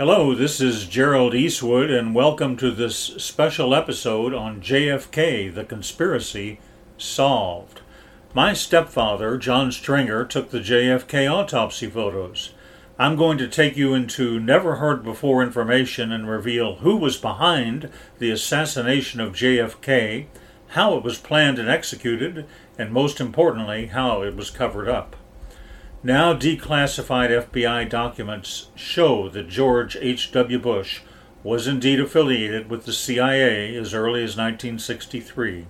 Hello, this is Gerald Eastwood, and welcome to this special episode on JFK The Conspiracy Solved. My stepfather, John Stringer, took the JFK autopsy photos. I'm going to take you into never heard before information and reveal who was behind the assassination of JFK, how it was planned and executed, and most importantly, how it was covered up. Now declassified FBI documents show that George H.W. Bush was indeed affiliated with the CIA as early as 1963.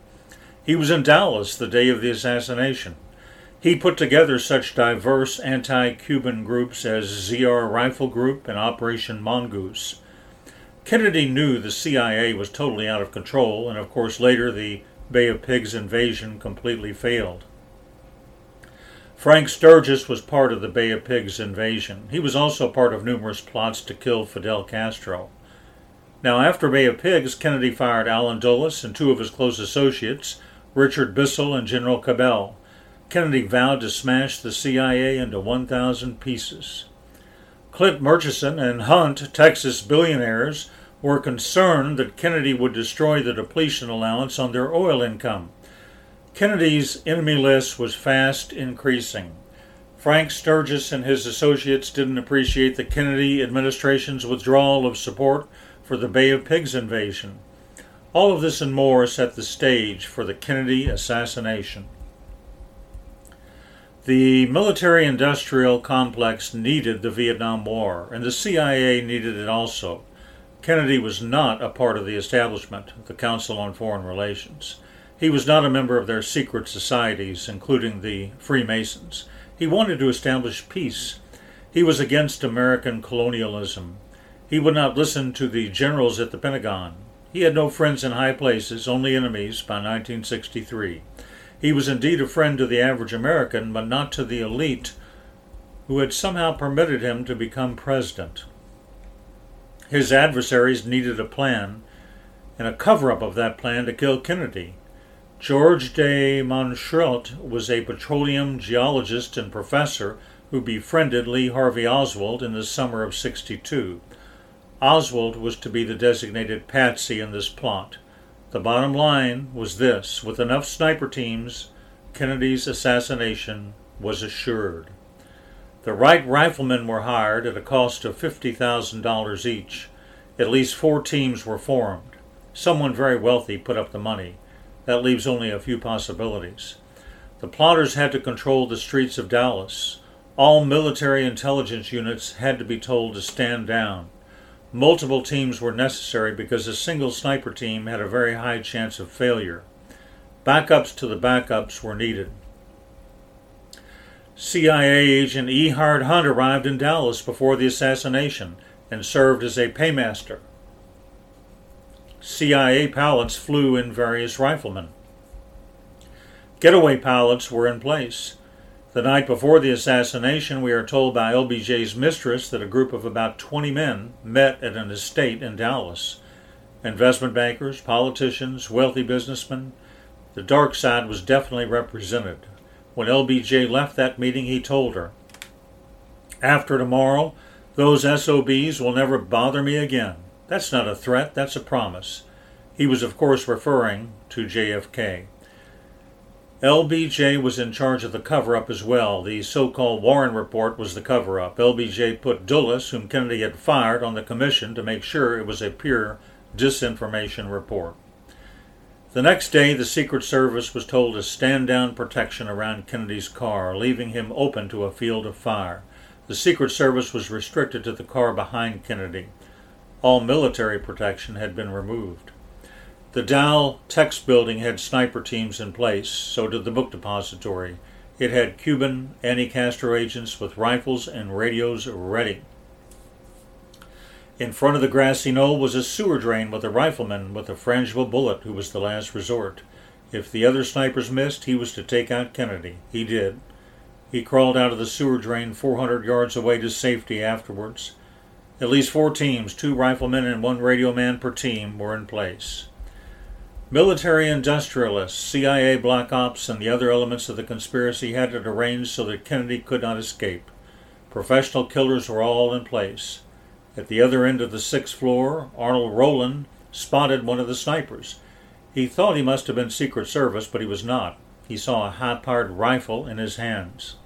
He was in Dallas the day of the assassination. He put together such diverse anti Cuban groups as ZR Rifle Group and Operation Mongoose. Kennedy knew the CIA was totally out of control, and of course, later the Bay of Pigs invasion completely failed. Frank Sturgis was part of the Bay of Pigs invasion. He was also part of numerous plots to kill Fidel Castro. Now, after Bay of Pigs, Kennedy fired Allen Dulles and two of his close associates, Richard Bissell and General Cabell. Kennedy vowed to smash the CIA into 1,000 pieces. Clint Murchison and Hunt, Texas billionaires, were concerned that Kennedy would destroy the depletion allowance on their oil income. Kennedy's enemy list was fast increasing. Frank Sturgis and his associates didn't appreciate the Kennedy administration's withdrawal of support for the Bay of Pigs invasion. All of this and more set the stage for the Kennedy assassination. The military industrial complex needed the Vietnam War, and the CIA needed it also. Kennedy was not a part of the establishment, the Council on Foreign Relations. He was not a member of their secret societies, including the Freemasons. He wanted to establish peace. He was against American colonialism. He would not listen to the generals at the Pentagon. He had no friends in high places, only enemies by 1963. He was indeed a friend to the average American, but not to the elite who had somehow permitted him to become president. His adversaries needed a plan, and a cover up of that plan to kill Kennedy. George de Mohrenschildt was a petroleum geologist and professor who befriended Lee Harvey Oswald in the summer of 62. Oswald was to be the designated patsy in this plot. The bottom line was this with enough sniper teams, Kennedy's assassination was assured. The right riflemen were hired at a cost of $50,000 each. At least four teams were formed. Someone very wealthy put up the money. That leaves only a few possibilities. The plotters had to control the streets of Dallas. All military intelligence units had to be told to stand down. Multiple teams were necessary because a single sniper team had a very high chance of failure. Backups to the backups were needed. CIA agent E. Howard Hunt arrived in Dallas before the assassination and served as a paymaster. CIA pallets flew in various riflemen. Getaway pallets were in place. The night before the assassination, we are told by LBJ's mistress that a group of about 20 men met at an estate in Dallas. Investment bankers, politicians, wealthy businessmen. The dark side was definitely represented. When LBJ left that meeting, he told her, After tomorrow, those SOBs will never bother me again. That's not a threat, that's a promise. He was, of course, referring to JFK. LBJ was in charge of the cover up as well. The so called Warren Report was the cover up. LBJ put Dulles, whom Kennedy had fired, on the commission to make sure it was a pure disinformation report. The next day, the Secret Service was told to stand down protection around Kennedy's car, leaving him open to a field of fire. The Secret Service was restricted to the car behind Kennedy all military protection had been removed. The Daltex building had sniper teams in place, so did the book depository. It had Cuban anti Castro agents with rifles and radios ready. In front of the grassy knoll was a sewer drain with a rifleman with a frangible bullet who was the last resort. If the other snipers missed, he was to take out Kennedy. He did. He crawled out of the sewer drain 400 yards away to safety afterwards. At least four teams, two riflemen and one radio man per team, were in place. Military industrialists, CIA black ops, and the other elements of the conspiracy had it arranged so that Kennedy could not escape. Professional killers were all in place. At the other end of the sixth floor, Arnold Rowland spotted one of the snipers. He thought he must have been Secret Service, but he was not. He saw a high powered rifle in his hands.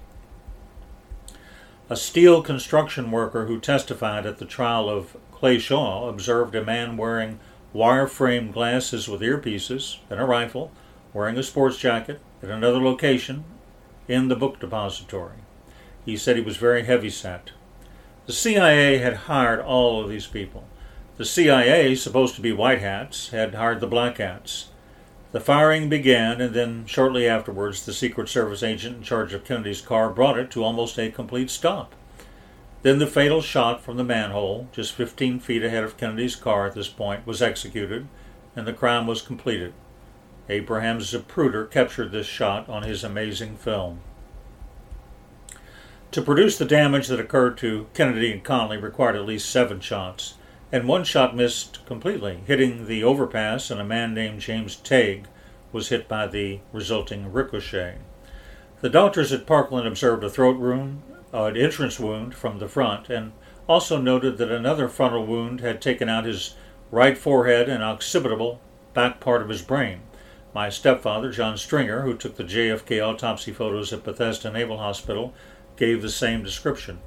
A steel construction worker who testified at the trial of Clay Shaw observed a man wearing wire frame glasses with earpieces and a rifle, wearing a sports jacket, at another location in the book depository. He said he was very heavy set. The CIA had hired all of these people. The CIA, supposed to be white hats, had hired the black hats. The firing began, and then shortly afterwards, the Secret Service agent in charge of Kennedy's car brought it to almost a complete stop. Then the fatal shot from the manhole, just 15 feet ahead of Kennedy's car at this point, was executed, and the crime was completed. Abraham Zapruder captured this shot on his amazing film. To produce the damage that occurred to Kennedy and Connally required at least seven shots and one shot missed completely, hitting the overpass, and a man named James Tague was hit by the resulting ricochet. The doctors at Parkland observed a throat wound, uh, an entrance wound from the front, and also noted that another frontal wound had taken out his right forehead and occipital back part of his brain. My stepfather, John Stringer, who took the JFK autopsy photos at Bethesda Naval Hospital, gave the same description.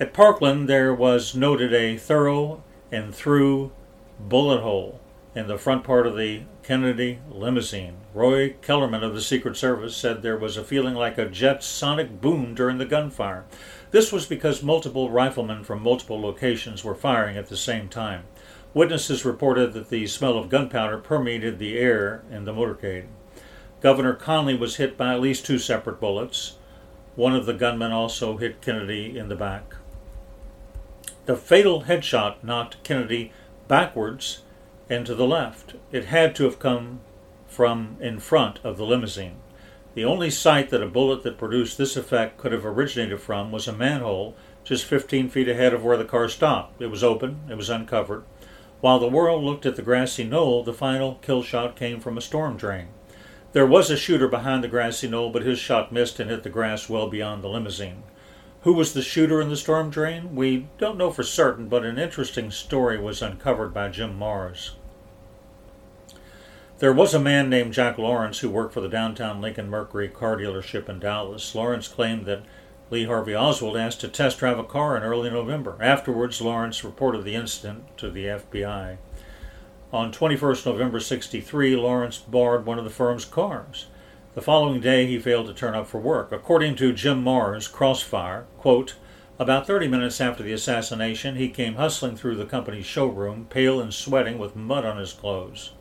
At Parkland, there was noted a thorough and through bullet hole in the front part of the Kennedy limousine. Roy Kellerman of the Secret Service said there was a feeling like a jet sonic boom during the gunfire. This was because multiple riflemen from multiple locations were firing at the same time. Witnesses reported that the smell of gunpowder permeated the air in the motorcade. Governor Connally was hit by at least two separate bullets. One of the gunmen also hit Kennedy in the back. The fatal headshot knocked Kennedy backwards and to the left. It had to have come from in front of the limousine. The only site that a bullet that produced this effect could have originated from was a manhole just 15 feet ahead of where the car stopped. It was open, it was uncovered. While the world looked at the grassy knoll, the final kill shot came from a storm drain. There was a shooter behind the grassy knoll, but his shot missed and hit the grass well beyond the limousine. Who was the shooter in the storm drain? We don't know for certain, but an interesting story was uncovered by Jim Marrs. There was a man named Jack Lawrence who worked for the downtown Lincoln Mercury car dealership in Dallas. Lawrence claimed that Lee Harvey Oswald asked to test drive a car in early November. Afterwards, Lawrence reported the incident to the FBI. On 21st November 63, Lawrence borrowed one of the firm's cars. The following day, he failed to turn up for work. According to Jim Marrs, Crossfire, quote, about 30 minutes after the assassination, he came hustling through the company's showroom, pale and sweating with mud on his clothes.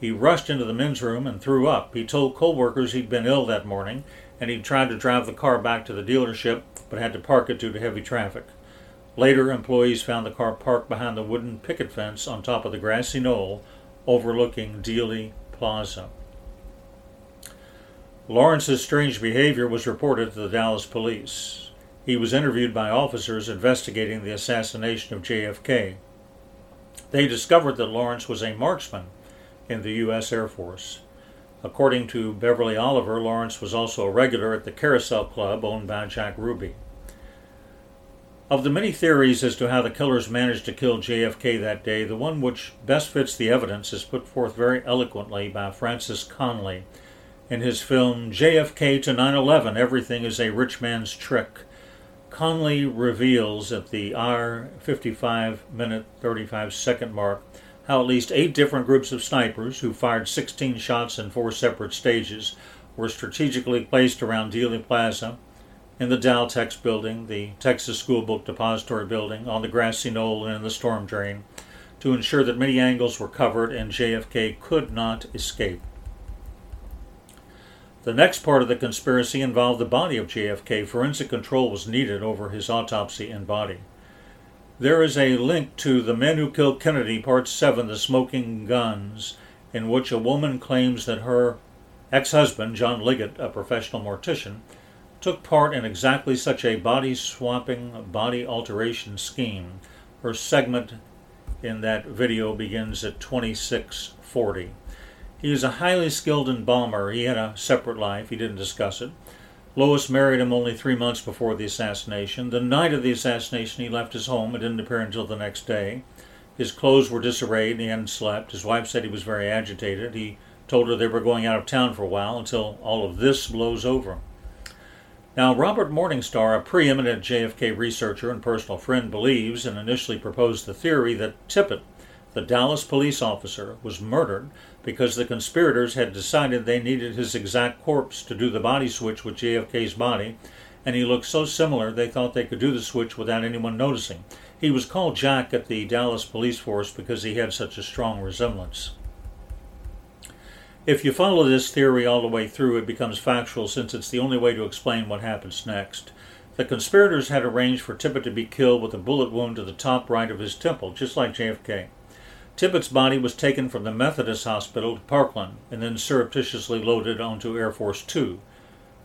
He rushed into the men's room and threw up. He told co-workers he'd been ill that morning and he'd tried to drive the car back to the dealership but had to park it due to heavy traffic. Later, employees found the car parked behind the wooden picket fence on top of the grassy knoll overlooking Dealey Plaza. Lawrence's strange behavior was reported to the Dallas police. He was interviewed by officers investigating the assassination of JFK. They discovered that Lawrence was a marksman in the U.S. Air Force. According to Beverly Oliver, Lawrence was also a regular at the Carousel Club owned by Jack Ruby. Of the many theories as to how the killers managed to kill JFK that day, the one which best fits the evidence is put forth very eloquently by Francis Conolly in his film JFK to 9 11 Everything is a Rich Man's Trick. Conolly reveals at the hour 55 minute 35 second mark how at least eight different groups of snipers who fired 16 shots in four separate stages were strategically placed around Dealey Plaza, in the Daltex building, the Texas School Book Depository building, on the grassy knoll, and in the storm drain to ensure that many angles were covered and JFK could not escape. The next part of the conspiracy involved the body of JFK. Forensic control was needed over his autopsy and body. There is a link to The Men Who Killed Kennedy, Part 7, The Smoking Guns, in which a woman claims that her ex husband, John Liggett, a professional mortician, took part in exactly such a body swapping, body alteration scheme. Her segment in that video begins at 2640. He was a highly skilled embalmer. He had a separate life. He didn't discuss it. Lois married him only three months before the assassination. The night of the assassination, he left his home and didn't appear until the next day. His clothes were disarrayed and he hadn't slept. His wife said he was very agitated. He told her they were going out of town for a while until all of this blows over. Now, Robert Morningstar, a preeminent JFK researcher and personal friend, believes and initially proposed the theory that Tippit, the Dallas police officer, was murdered because the conspirators had decided they needed his exact corpse to do the body switch with JFK's body, and he looked so similar they thought they could do the switch without anyone noticing. He was called Jack at the Dallas police force because he had such a strong resemblance. If you follow this theory all the way through, it becomes factual since it's the only way to explain what happens next. The conspirators had arranged for Tippit to be killed with a bullet wound to the top right of his temple, just like JFK. Tippit's body was taken from the Methodist Hospital to Parkland and then surreptitiously loaded onto Air Force Two,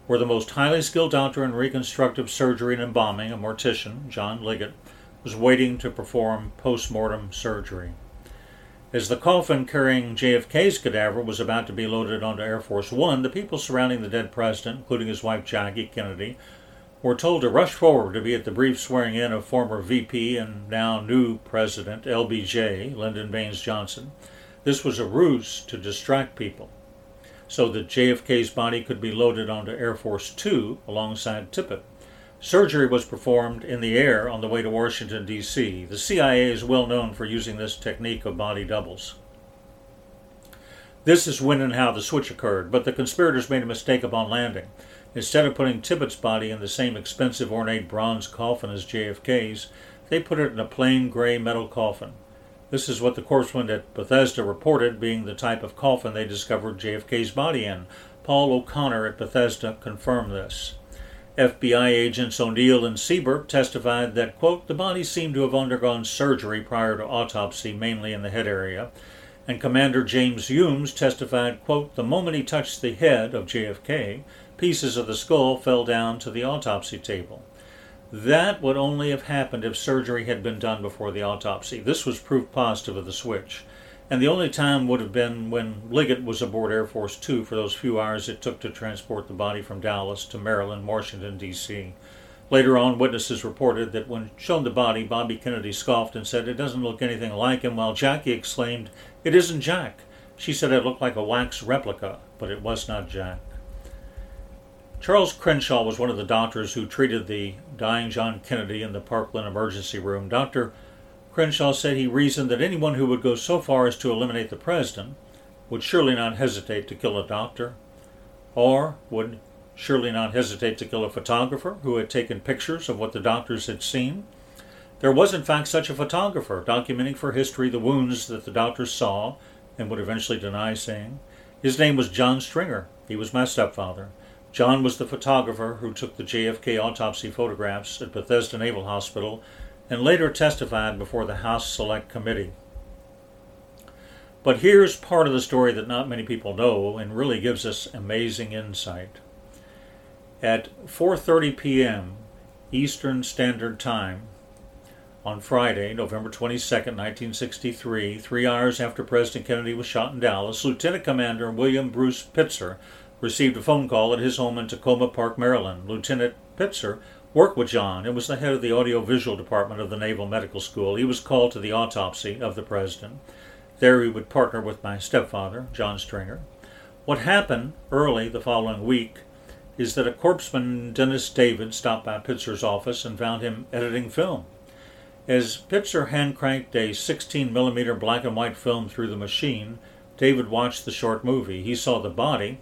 where the most highly skilled doctor in reconstructive surgery and embalming, a mortician, John Liggett, was waiting to perform post mortem surgery. As the coffin carrying JFK's cadaver was about to be loaded onto Air Force One, the people surrounding the dead president, including his wife Jackie Kennedy, were told to rush forward to be at the brief swearing in of former VP and now new President LBJ, Lyndon Baines Johnson. This was a ruse to distract people so that JFK's body could be loaded onto Air Force Two alongside Tippit. Surgery was performed in the air on the way to Washington, D.C. The CIA is well known for using this technique of body doubles. This is when and how the switch occurred, but the conspirators made a mistake upon landing. Instead of putting Tippit's body in the same expensive ornate bronze coffin as JFK's, they put it in a plain gray metal coffin. This is what the corpsman at Bethesda reported being the type of coffin they discovered JFK's body in. Paul O'Connor at Bethesda confirmed this. FBI agents O'Neill and Sibert testified that, quote, the body seemed to have undergone surgery prior to autopsy, mainly in the head area. And Commander James Humes testified, quote, the moment he touched the head of JFK, pieces of the skull fell down to the autopsy table. That would only have happened if surgery had been done before the autopsy. This was proof positive of the switch and the only time would have been when Liggett was aboard Air Force Two for those few hours it took to transport the body from Dallas to Maryland, Washington, D.C. Later on, witnesses reported that when shown the body, Bobby Kennedy scoffed and said, It doesn't look anything like him, while Jackie exclaimed, It isn't Jack. She said it looked like a wax replica, but it was not Jack. Charles Crenshaw was one of the doctors who treated the dying John Kennedy in the Parkland emergency room. Dr. Crenshaw said he reasoned that anyone who would go so far as to eliminate the president would surely not hesitate to kill a doctor, or would surely not hesitate to kill a photographer who had taken pictures of what the doctors had seen. There was, in fact, such a photographer documenting for history the wounds that the doctors saw and would eventually deny seeing. His name was John Stringer. He was my stepfather. John was the photographer who took the JFK autopsy photographs at Bethesda Naval Hospital and later testified before the House Select Committee. But here's part of the story that not many people know and really gives us amazing insight. At 4:30 p.m. Eastern Standard Time on Friday, November 22, 1963, 3 hours after President Kennedy was shot in Dallas, Lieutenant Commander William Bruce Pitzer received a phone call at his home in Takoma Park, Maryland. Lieutenant Pitzer worked with John and was the head of the audiovisual department of the Naval Medical School. He was called to the autopsy of the president. There he would partner with my stepfather, John Stringer. What happened early the following week is that a corpsman, Dennis David, stopped by Pitzer's office and found him editing film. As Pitzer hand cranked a 16 millimeter black and white film through the machine, David watched the short movie. He saw the body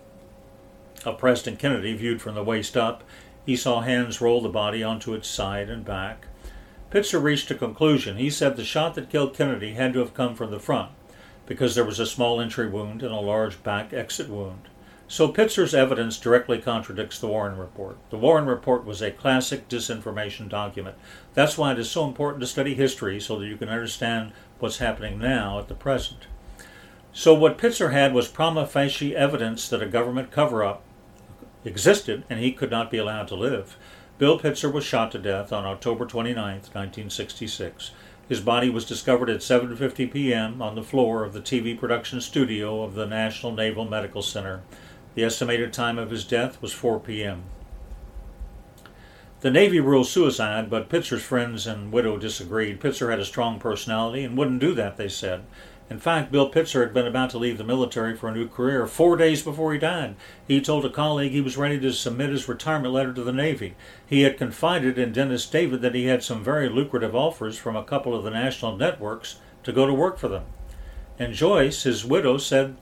of President Kennedy viewed from the waist up he saw hands roll the body onto its side and back. Pitzer reached a conclusion. He said the shot that killed Kennedy had to have come from the front because there was a small entry wound and a large back exit wound. So Pitzer's evidence directly contradicts the Warren Report. The Warren Report was a classic disinformation document. That's why it is so important to study history so that you can understand what's happening now at the present. So what Pitzer had was prima facie evidence that a government cover-up existed and he could not be allowed to live. Bill Pitzer was shot to death on October 29, 1966. His body was discovered at 7:50 p.m. on the floor of the TV production studio of the National Naval Medical Center. The estimated time of his death was 4 p.m. The Navy ruled suicide, but Pitzer's friends and widow disagreed. Pitzer had a strong personality and wouldn't do that, they said. In fact, Bill Pitzer had been about to leave the military for a new career four days before he died. He told a colleague he was ready to submit his retirement letter to the Navy. He had confided in Dennis David that he had some very lucrative offers from a couple of the national networks to go to work for them. And Joyce, his widow, said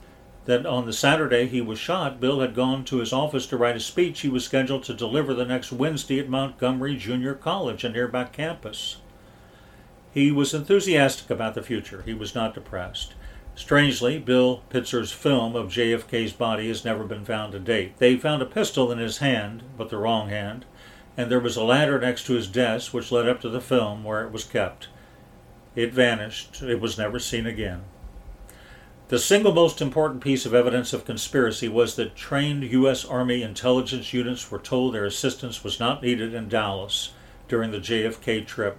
that on the Saturday he was shot, Bill had gone to his office to write a speech he was scheduled to deliver the next Wednesday at Montgomery Junior College, a nearby campus. He was enthusiastic about the future. He was not depressed. Strangely, Bill Pitzer's film of JFK's body has never been found to date. They found a pistol in his hand, but the wrong hand, and there was a ladder next to his desk which led up to the film where it was kept. It vanished. It was never seen again. The single most important piece of evidence of conspiracy was that trained U.S. Army intelligence units were told their assistance was not needed in Dallas during the JFK trip.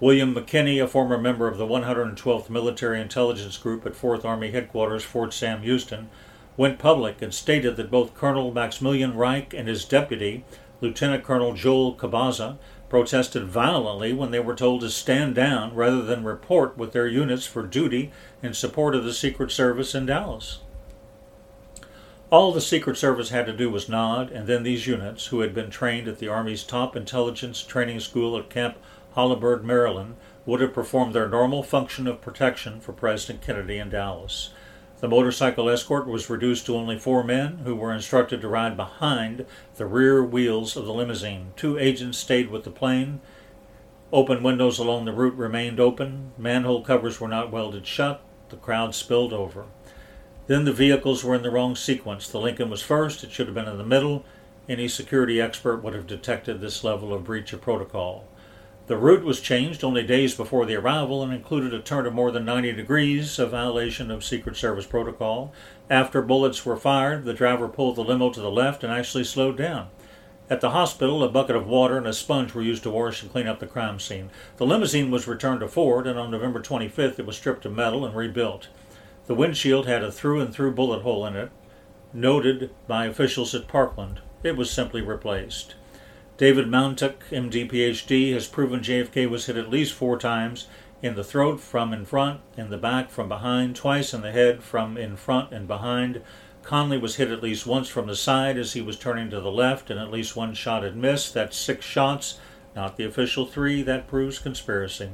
William McKinney, a former member of the 112th Military Intelligence Group at 4th Army Headquarters, Fort Sam Houston, went public and stated that both Colonel Maximilian Reich and his deputy, Lieutenant Colonel Joel Cabaza, protested violently when they were told to stand down rather than report with their units for duty in support of the Secret Service in Dallas. All the Secret Service had to do was nod, and then these units, who had been trained at the Army's top intelligence training school at Camp Holabird, Maryland, would have performed their normal function of protection for President Kennedy in Dallas. The motorcycle escort was reduced to only four men who were instructed to ride behind the rear wheels of the limousine. Two agents stayed with the plane. Open windows along the route remained open. Manhole covers were not welded shut. The crowd spilled over. Then the vehicles were in the wrong sequence. The Lincoln was first, it should have been in the middle. Any security expert would have detected this level of breach of protocol. The route was changed only days before the arrival and included a turn of more than 90 degrees, a violation of Secret Service protocol. After bullets were fired, the driver pulled the limo to the left and actually slowed down. At the hospital, a bucket of water and a sponge were used to wash and clean up the crime scene. The limousine was returned to Ford, and on November 25th, it was stripped of metal and rebuilt. The windshield had a through and through bullet hole in it, noted by officials at Parkland. It was simply replaced. David Mantik, MD PhD, has proven JFK was hit at least four times in the throat from in front, in the back from behind, twice in the head from in front and behind. Connally was hit at least once from the side as he was turning to the left, and at least one shot had missed. That's six shots, not the official three. That proves conspiracy.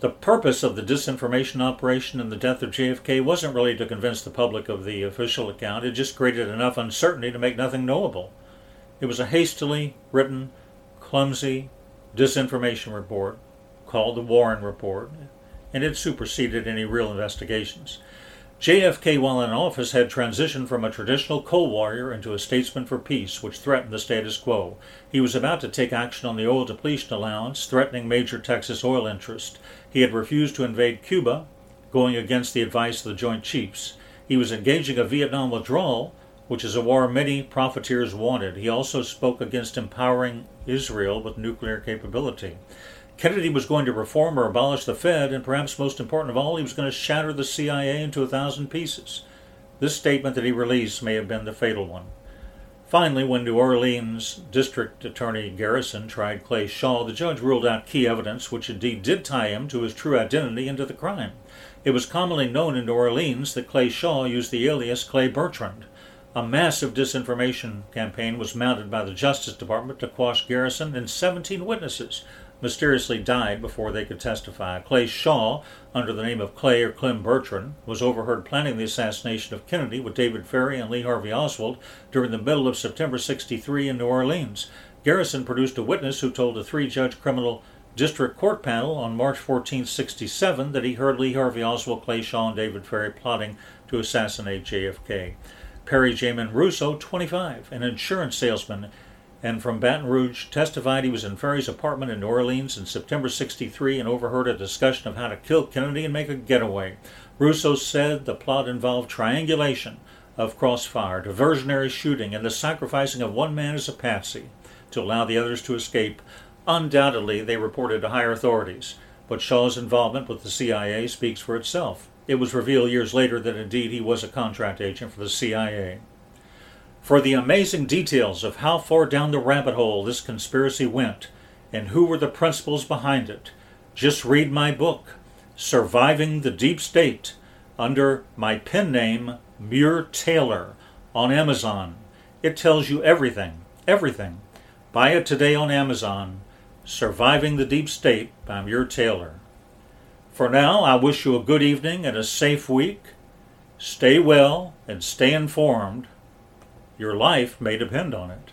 The purpose of the disinformation operation and the death of JFK wasn't really to convince the public of the official account, it just created enough uncertainty to make nothing knowable. It was a hastily written, clumsy disinformation report called the Warren Report, and it superseded any real investigations. JFK, while in office, had transitioned from a traditional coal warrior into a statesman for peace, which threatened the status quo. He was about to take action on the oil depletion allowance, threatening major Texas oil interests. He had refused to invade Cuba, going against the advice of the Joint Chiefs. He was engaging a Vietnam withdrawal, which is a war many profiteers wanted. He also spoke against empowering Israel with nuclear capability. Kennedy was going to reform or abolish the Fed, and perhaps most important of all, he was going to shatter the CIA into a thousand pieces. This statement that he released may have been the fatal one. Finally, when New Orleans District Attorney Garrison tried Clay Shaw, the judge ruled out key evidence which indeed did tie him to his true identity and to the crime. It was commonly known in New Orleans that Clay Shaw used the alias Clay Bertrand. A massive disinformation campaign was mounted by the Justice Department to quash Garrison, and 17 witnesses mysteriously died before they could testify. Clay Shaw, under the name of Clay or Clem Bertrand, was overheard planning the assassination of Kennedy with David Ferrie and Lee Harvey Oswald during the middle of September 63 in New Orleans. Garrison produced a witness who told a three judge criminal district court panel on March 14, 67, that he heard Lee Harvey Oswald, Clay Shaw, and David Ferrie plotting to assassinate JFK. Perry Raymond Russo, 25, an insurance salesman, and from Baton Rouge, testified he was in Ferrie's apartment in New Orleans in September 63 and overheard a discussion of how to kill Kennedy and make a getaway. Russo said the plot involved triangulation of crossfire, diversionary shooting, and the sacrificing of one man as a patsy to allow the others to escape. Undoubtedly, they reported to higher authorities, but Shaw's involvement with the CIA speaks for itself. It was revealed years later that indeed he was a contract agent for the CIA. For the amazing details of how far down the rabbit hole this conspiracy went and who were the principals behind it, just read my book, Surviving the Deep State, under my pen name, Muir Taylor, on Amazon. It tells you everything, everything. Buy it today on Amazon. Surviving the Deep State by Muir Taylor. For now, I wish you a good evening and a safe week. Stay well and stay informed. Your life may depend on it.